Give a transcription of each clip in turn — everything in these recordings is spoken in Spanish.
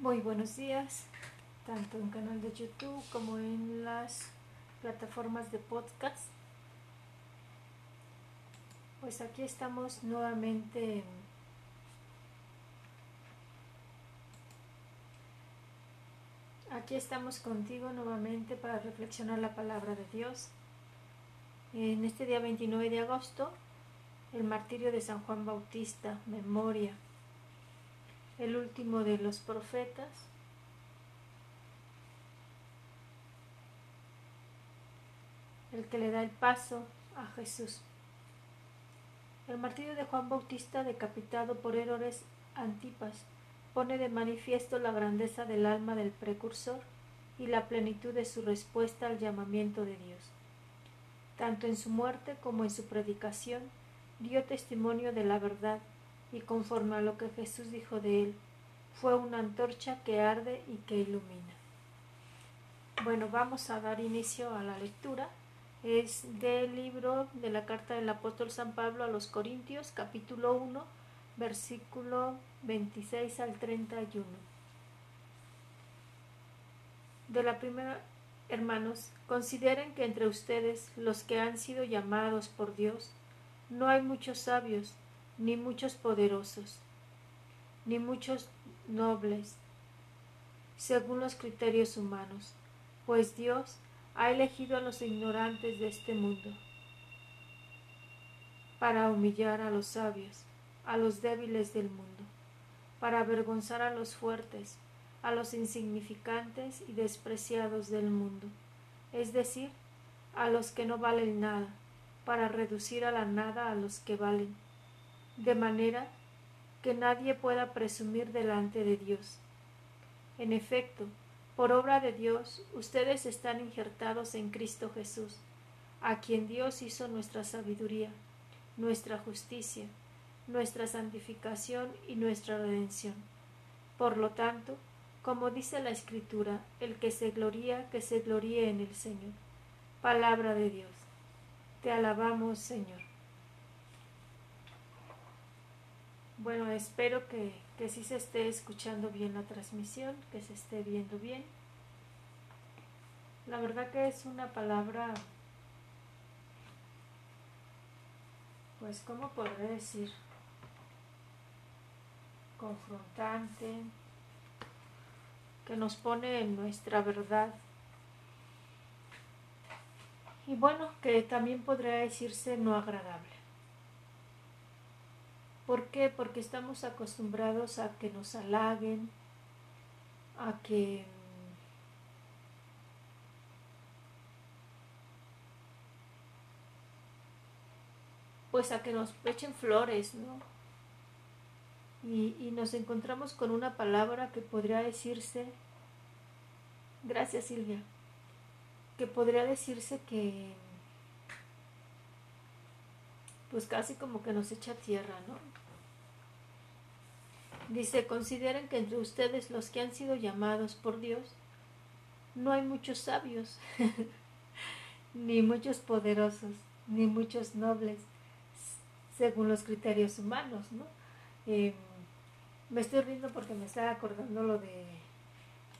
Muy buenos días, tanto en canal de YouTube como en las plataformas de podcast. Pues aquí estamos nuevamente Aquí estamos contigo nuevamente para reflexionar la palabra de Dios. En este día 29 de agosto, el martirio de San Juan Bautista, memoria el último de los profetas. El que le da el paso a Jesús. El martirio de Juan Bautista, decapitado por Herodes Antipas, pone de manifiesto la grandeza del alma del precursor y la plenitud de su respuesta al llamamiento de Dios. Tanto en su muerte como en su predicación, dio testimonio de la verdad y conforme a lo que Jesús dijo de él, fue una antorcha que arde y que ilumina. Bueno, vamos a dar inicio a la lectura. Es del libro de la carta del apóstol San Pablo a los Corintios, capítulo 1, versículo 26 al 31. De la primera, hermanos, consideren que entre ustedes, los que han sido llamados por Dios, no hay muchos sabios, ni muchos poderosos, ni muchos nobles, según los criterios humanos, pues Dios ha elegido a los ignorantes de este mundo para humillar a los sabios, a los débiles del mundo, para avergonzar a los fuertes, a los insignificantes y despreciados del mundo, es decir, a los que no valen nada, para reducir a la nada a los que valen de manera que nadie pueda presumir delante de Dios. En efecto, por obra de Dios, ustedes están injertados en Cristo Jesús, a quien Dios hizo nuestra sabiduría, nuestra justicia, nuestra santificación y nuestra redención. Por lo tanto, como dice la Escritura, el que se gloría, que se gloríe en el Señor. Palabra de Dios. Te alabamos, Señor. Bueno, espero que, que sí se esté escuchando bien la transmisión, que se esté viendo bien. La verdad que es una palabra, pues, ¿cómo podré decir? Confrontante, que nos pone en nuestra verdad. Y bueno, que también podría decirse no agradable. ¿Por qué? Porque estamos acostumbrados a que nos halaguen, a que pues a que nos echen flores, ¿no? Y, y, nos encontramos con una palabra que podría decirse, gracias Silvia, que podría decirse que pues casi como que nos echa tierra, ¿no? Dice, consideren que entre ustedes los que han sido llamados por Dios, no hay muchos sabios, ni muchos poderosos, ni muchos nobles, según los criterios humanos, ¿no? Em, me estoy riendo porque me está acordando lo de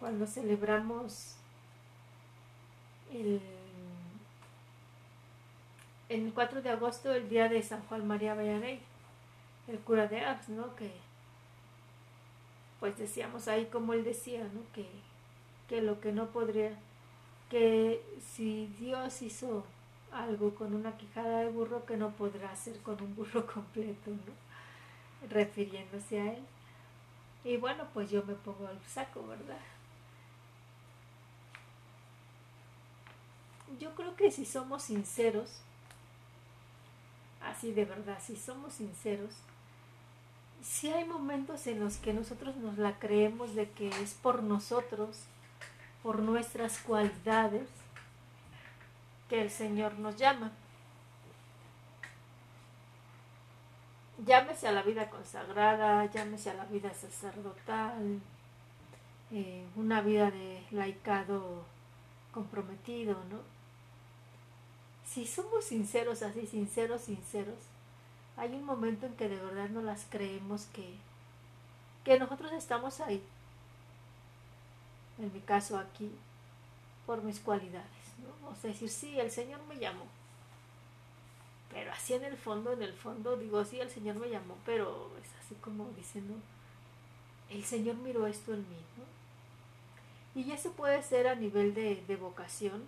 cuando celebramos el, el 4 de agosto, el día de San Juan María Vallarey, el cura de Ars, ¿no? Que pues decíamos ahí como él decía, ¿no? Que, que lo que no podría, que si Dios hizo algo con una quijada de burro, que no podrá hacer con un burro completo, ¿no? Refiriéndose a él. Y bueno, pues yo me pongo al saco, ¿verdad? Yo creo que si somos sinceros, así de verdad, si somos sinceros, si hay momentos en los que nosotros nos la creemos de que es por nosotros, por nuestras cualidades, que el Señor nos llama. Llámese a la vida consagrada, llámese a la vida sacerdotal, eh, una vida de laicado comprometido, ¿no? Si somos sinceros así, sinceros, sinceros, hay un momento en que de verdad no las creemos que, que nosotros estamos ahí, en mi caso aquí, por mis cualidades, ¿no? O sea, decir, sí, el Señor me llamó, pero así en el fondo, en el fondo, digo, sí, el Señor me llamó, pero es así como diciendo, el Señor miró esto en mí, ¿no? Y eso puede ser a nivel de, de vocación,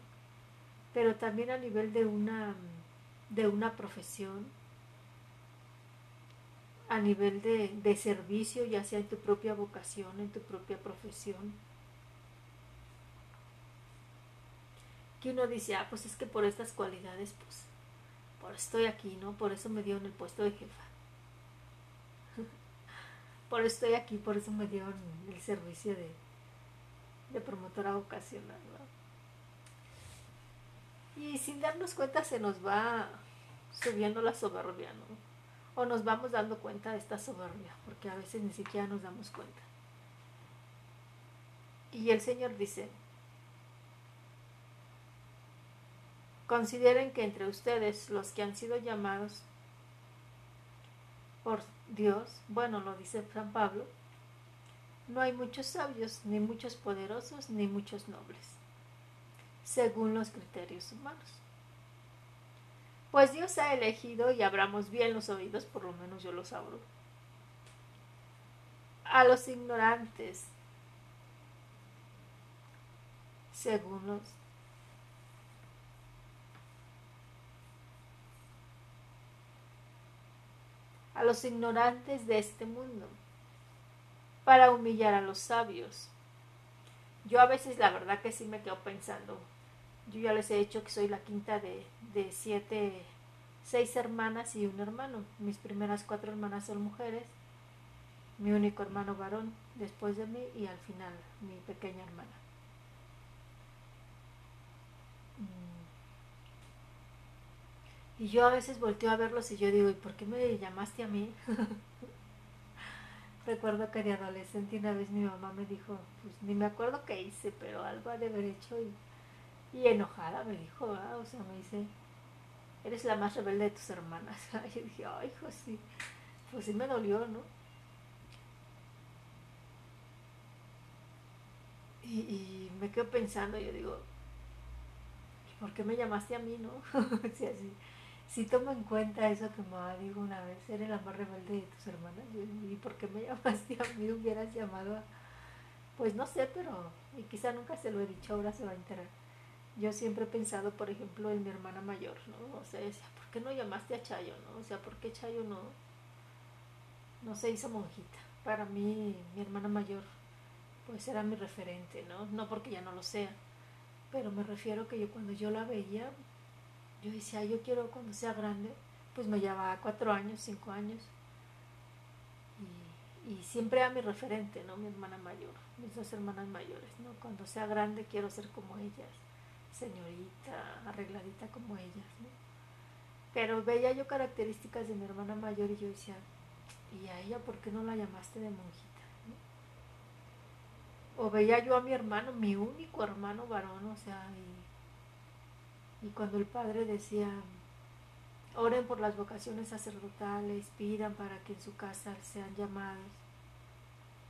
pero también a nivel de una, de una profesión, a nivel de, de servicio, ya sea en tu propia vocación, en tu propia profesión. Que uno dice, ah, pues es que por estas cualidades, pues por estoy aquí, ¿no? Por eso me dio en el puesto de jefa. por eso estoy aquí, por eso me dio en el servicio de, de promotora vocacional, ¿no? Y sin darnos cuenta se nos va subiendo la soberbia, ¿no? O nos vamos dando cuenta de esta soberbia, porque a veces ni siquiera nos damos cuenta. Y el Señor dice, Consideren que entre ustedes, los que han sido llamados por Dios, bueno, lo dice San Pablo, no hay muchos sabios, ni muchos poderosos, ni muchos nobles, según los criterios humanos. Pues Dios ha elegido, y abramos bien los oídos, por lo menos yo los abro, a los ignorantes, según los a los ignorantes de este mundo, para humillar a los sabios. Yo a veces la verdad que sí me quedo pensando, yo ya les he dicho que soy la quinta de, de siete, seis hermanas y un hermano. Mis primeras cuatro hermanas son mujeres, mi único hermano varón después de mí y al final mi pequeña hermana. Y yo a veces volteo a verlos y yo digo, ¿y por qué me llamaste a mí? Recuerdo que de adolescente una vez mi mamá me dijo, pues ni me acuerdo qué hice, pero algo ha de haber hecho y, enojada me dijo, o sea, me dice, eres la más rebelde de tus hermanas. y yo dije, ay, hijo, sí, pues sí me dolió, ¿no? Y, y me quedo pensando, yo digo, ¿por qué me llamaste a mí, no? así, así si tomo en cuenta eso que mamá dijo una vez, eres la más rebelde de tus hermanas, ¿y por qué me llamaste a mí? Hubieras llamado a... Pues no sé, pero y quizá nunca se lo he dicho, ahora se va a enterar. Yo siempre he pensado, por ejemplo, en mi hermana mayor, ¿no? O sea, decía, ¿por qué no llamaste a Chayo, no? O sea, ¿por qué Chayo no, no se hizo monjita? Para mí, mi hermana mayor, pues era mi referente, ¿no? No porque ya no lo sea, pero me refiero que yo cuando yo la veía, yo decía, yo quiero cuando sea grande, pues me llevaba cuatro años, cinco años. Y, y, siempre a mi referente, ¿no? Mi hermana mayor, mis dos hermanas mayores, ¿no? Cuando sea grande quiero ser como ellas, señorita, arregladita como ellas, ¿no? Pero veía yo características de mi hermana mayor y yo decía, ¿y a ella por qué no la llamaste de monjita? O veía yo a mi hermano, mi único hermano varón, o sea, y y cuando el Padre decía, oren por las vocaciones sacerdotales, pidan para que en su casa sean llamados.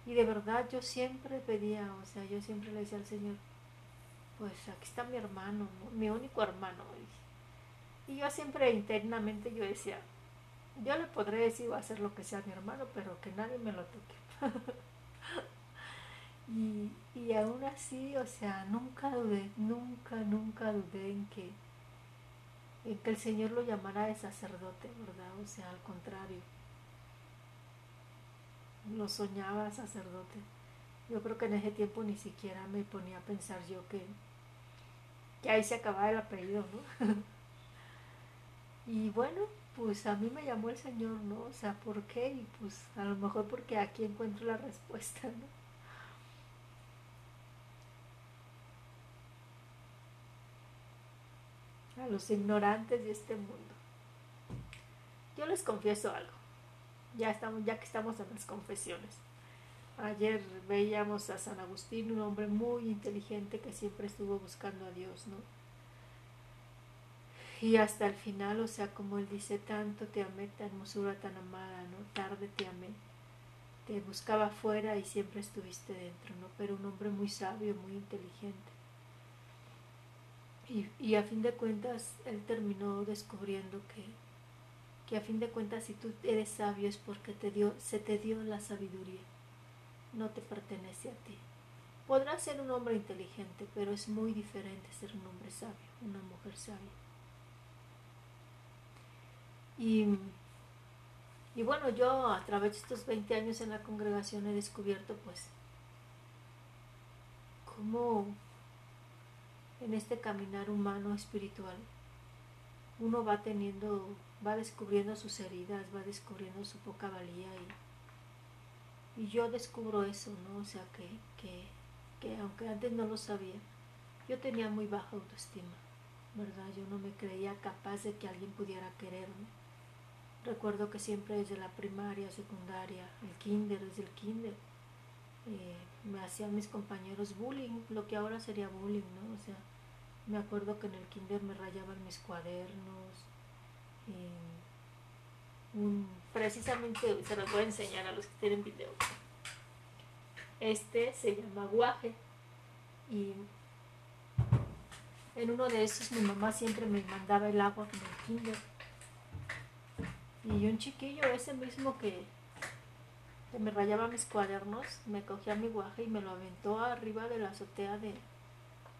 Y de verdad yo siempre pedía, o sea, yo siempre le decía al Señor, pues aquí está mi hermano, mi único hermano. Y yo siempre internamente yo decía, yo le podré decir o hacer lo que sea a mi hermano, pero que nadie me lo toque. Y, y aún así, o sea, nunca dudé, nunca, nunca dudé en que, en que el Señor lo llamara de sacerdote, ¿verdad? O sea, al contrario, lo soñaba sacerdote. Yo creo que en ese tiempo ni siquiera me ponía a pensar yo que, que ahí se acababa el apellido, ¿no? y bueno, pues a mí me llamó el Señor, ¿no? O sea, ¿por qué? Y pues a lo mejor porque aquí encuentro la respuesta, ¿no? a los ignorantes de este mundo. Yo les confieso algo. Ya estamos, ya que estamos en las confesiones. Ayer veíamos a San Agustín, un hombre muy inteligente que siempre estuvo buscando a Dios, ¿no? Y hasta el final, o sea, como él dice, tanto te amé, tan hermosura tan amada, ¿no? Tarde te amé, te buscaba afuera y siempre estuviste dentro, ¿no? Pero un hombre muy sabio, muy inteligente. Y, y a fin de cuentas, él terminó descubriendo que, que a fin de cuentas si tú eres sabio es porque te dio, se te dio la sabiduría, no te pertenece a ti. Podrás ser un hombre inteligente, pero es muy diferente ser un hombre sabio, una mujer sabia. Y, y bueno, yo a través de estos 20 años en la congregación he descubierto pues cómo en este caminar humano espiritual uno va teniendo, va descubriendo sus heridas, va descubriendo su poca valía y, y yo descubro eso, ¿no? O sea, que, que, que aunque antes no lo sabía, yo tenía muy baja autoestima, ¿verdad? Yo no me creía capaz de que alguien pudiera quererme. Recuerdo que siempre desde la primaria, secundaria, el kinder, desde el kinder, eh, me hacían mis compañeros bullying, lo que ahora sería bullying, ¿no? O sea, me acuerdo que en el kinder me rayaban mis cuadernos. Precisamente se los voy a enseñar a los que tienen video. Este se llama guaje. Y en uno de esos mi mamá siempre me mandaba el agua con el kinder. Y un chiquillo, ese mismo que, me rayaba mis cuadernos, me cogía mi guaje y me lo aventó arriba de la azotea de,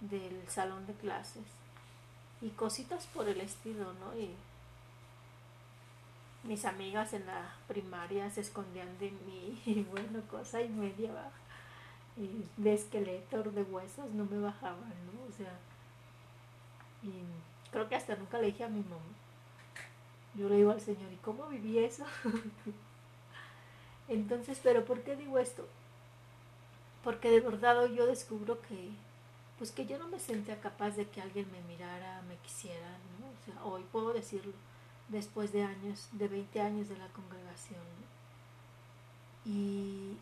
del salón de clases y cositas por el estilo, ¿no? Mis amigas en la primaria se escondían de mí y bueno, cosa y media baja. Y de esqueleto, de huesos no me bajaban, ¿no? O sea, y creo que hasta nunca le dije a mi mamá. Yo le digo al Señor, ¿y cómo viví eso? Entonces, pero ¿por qué digo esto? Porque de verdad yo descubro que pues que yo no me sentía capaz de que alguien me mirara, me quisiera, ¿no? O sea, hoy puedo decirlo, después de años, de 20 años de la congregación. Y,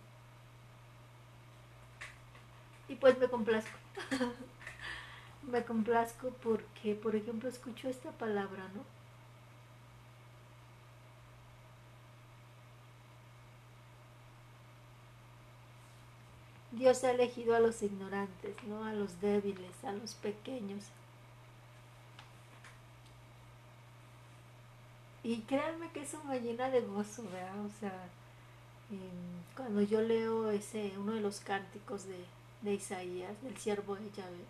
y pues me complazco. me complazco porque, por ejemplo, escucho esta palabra, ¿no? Dios ha elegido a los ignorantes, ¿no? A los débiles, a los pequeños. Y créanme que eso me llena de gozo, ¿verdad? O sea, cuando yo leo ese, uno de los cánticos de, de Isaías, del siervo de Yahvé,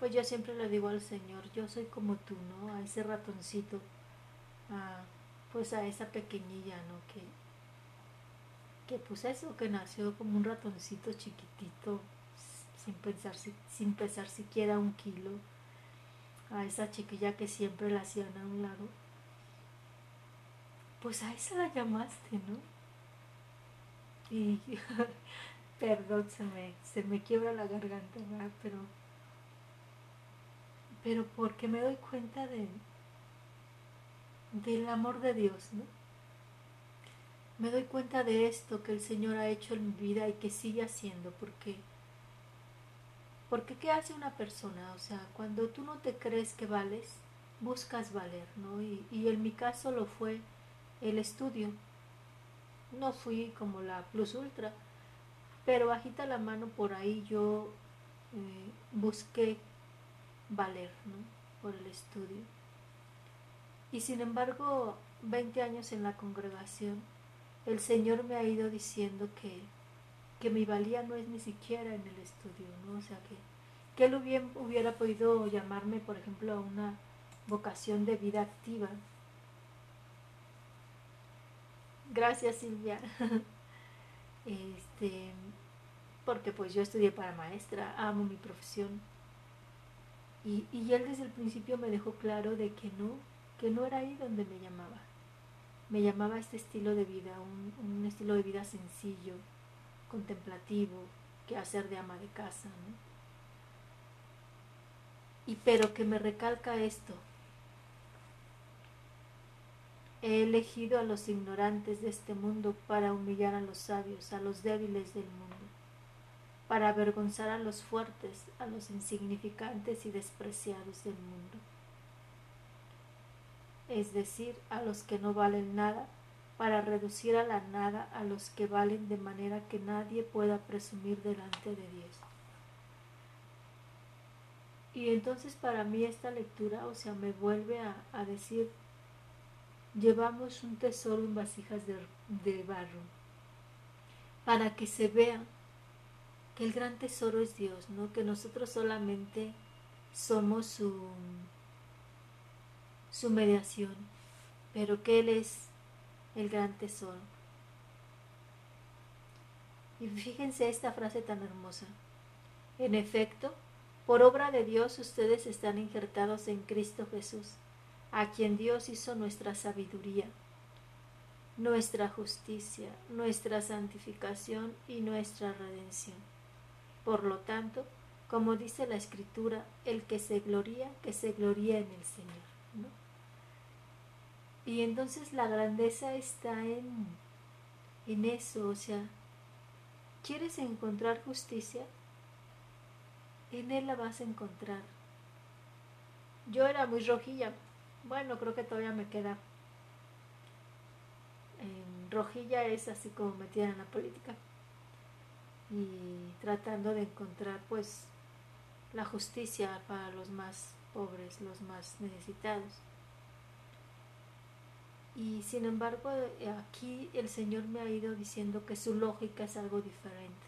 pues yo siempre le digo al Señor, yo soy como tú, ¿no? A ese ratoncito, a, pues a esa pequeñilla, ¿no? Que, que pues eso, que nació como un ratoncito chiquitito, sin pensar, sin pesar siquiera un kilo, a esa chiquilla que siempre la hacían a un lado, pues a esa la llamaste, ¿no? Y perdón, se me, se me quiebra la garganta, ¿verdad? Pero, pero porque me doy cuenta de del amor de Dios, ¿no? me doy cuenta de esto que el Señor ha hecho en mi vida y que sigue haciendo, porque porque ¿qué hace una persona? O sea, cuando tú no te crees que vales, buscas valer, ¿no? Y, en mi caso lo fue el estudio. No fui como la plus ultra, pero bajita la mano por ahí yo eh, busqué valer, ¿no? Por el estudio. Y sin embargo, 20 años en la congregación, el Señor me ha ido diciendo que, que mi valía no es ni siquiera en el estudio, ¿no? O sea, que, que Él hubiera, hubiera podido llamarme, por ejemplo, a una vocación de vida activa. Gracias, Silvia. este, porque pues yo estudié para maestra, amo mi profesión. Y, y él desde el principio me dejó claro de que no, que no era ahí donde me llamaba me llamaba este estilo de vida, un, estilo de vida sencillo, contemplativo, que hacer de ama de casa, Y pero que me recalca esto. He elegido a los ignorantes de este mundo para humillar a los sabios, a los débiles del mundo, para avergonzar a los fuertes, a los insignificantes y despreciados del mundo es decir, a los que no valen nada, para reducir a la nada a los que valen de manera que nadie pueda presumir delante de Dios. Y entonces para mí esta lectura, o sea, me vuelve a, decir, llevamos un tesoro en vasijas de, barro, para que se vea que el gran tesoro es Dios, ¿no? Que nosotros solamente somos su, su mediación, pero que Él es el gran tesoro. Y fíjense esta frase tan hermosa. En efecto, por obra de Dios ustedes están injertados en Cristo Jesús, a quien Dios hizo nuestra sabiduría, nuestra justicia, nuestra santificación y nuestra redención. Por lo tanto, como dice la Escritura, el que se gloría, que se gloría en el Señor. Y entonces la grandeza está en, en eso, o sea, ¿quieres encontrar justicia? En Él la vas a encontrar. Yo era muy rojilla, bueno, creo que todavía me queda. rojilla es así como metida en la política y tratando de encontrar pues la justicia para los más pobres, los más necesitados. Y sin embargo, aquí el Señor me ha ido diciendo que su lógica es algo diferente.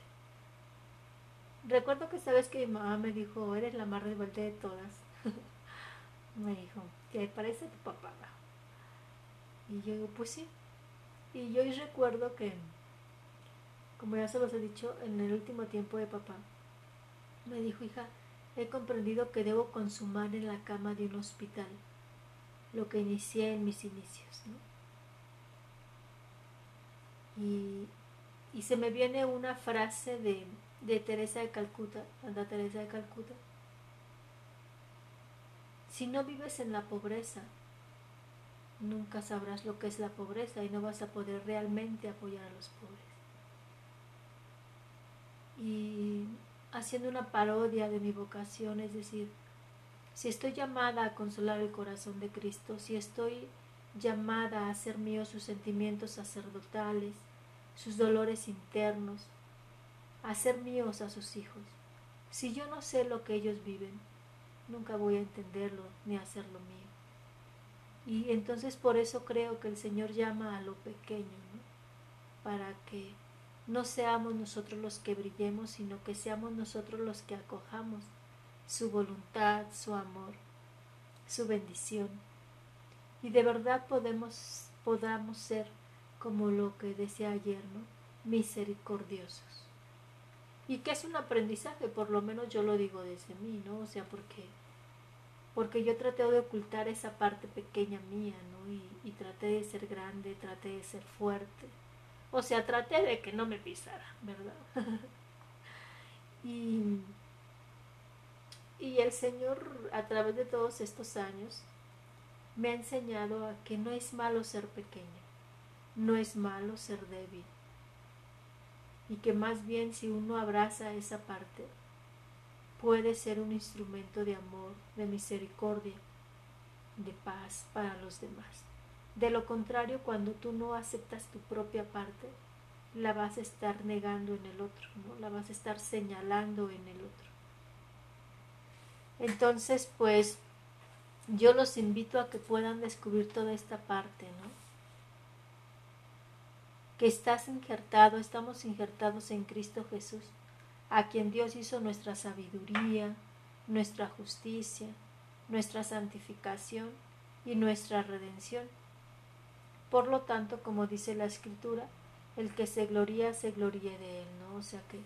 Recuerdo que vez que mi mamá me dijo, eres la más rebelde de todas. me dijo, que parece tu papá. Y yo digo, pues sí. Y yo recuerdo que como ya se los he dicho en el último tiempo de papá, me dijo, hija, he comprendido que debo consumar en la cama de un hospital lo que inicié en mis inicios. Y, y, se me viene una frase de, de Teresa de Calcuta, Santa Teresa de Calcuta. Si no vives en la pobreza, nunca sabrás lo que es la pobreza y no vas a poder realmente apoyar a los pobres y haciendo una parodia de mi vocación, es decir, si estoy llamada a consolar el corazón de Cristo, si estoy llamada a hacer míos sus sentimientos sacerdotales, sus dolores internos, a hacer míos a sus hijos. Si yo no sé lo que ellos viven, nunca voy a entenderlo ni a hacerlo mío. Y entonces por eso creo que el Señor llama a lo pequeño, ¿no? para que no seamos nosotros los que brillemos, sino que seamos nosotros los que acojamos su voluntad, su amor, su bendición. Y de verdad podemos, podamos ser como lo que decía ayer, ¿no? Misericordiosos. Y que es un aprendizaje, por lo menos yo lo digo desde mí, ¿no? O sea, porque, porque yo traté de ocultar esa parte pequeña mía, ¿no? Y, traté de ser grande, traté de ser fuerte, o sea, traté de que no me pisara, ¿verdad? y, y el Señor, a través de todos estos años, me ha enseñado a que no es malo ser pequeño, no es malo ser débil. Y que más bien si uno abraza esa parte, puede ser un instrumento de amor, de misericordia, de paz para los demás. De lo contrario, cuando tú no aceptas tu propia parte, la vas a estar negando en el otro, ¿no? La vas a estar señalando en el otro. Entonces, pues, yo los invito a que puedan descubrir toda esta parte, ¿no? Que estás injertado, estamos injertados en Cristo Jesús, a quien Dios hizo nuestra sabiduría, nuestra justicia, nuestra santificación y nuestra redención. Por lo tanto, como dice la escritura, el que se gloría, se gloríe de él, ¿no? O sea que,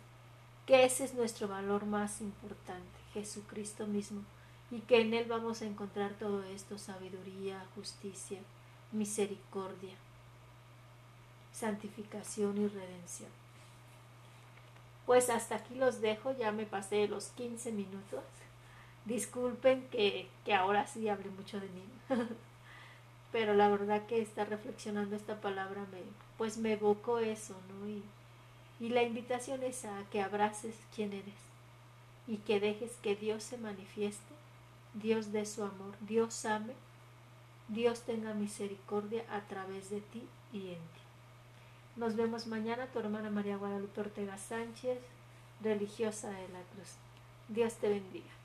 que ese es nuestro valor más importante, Jesucristo mismo, y que en él vamos a encontrar todo esto, sabiduría, justicia, misericordia, santificación y redención. Pues hasta aquí los dejo, ya me pasé los 15 minutos. Disculpen que, que ahora sí hablé mucho de mí. pero la verdad que está reflexionando esta palabra me, pues me evocó eso, ¿no? Y, y la invitación es a que abraces quién eres y que dejes que Dios se manifieste, Dios dé su amor, Dios ame, Dios tenga misericordia a través de ti y en ti. Nos vemos mañana, tu hermana María Guadalupe Ortega Sánchez, religiosa de la Cruz. Dios te bendiga.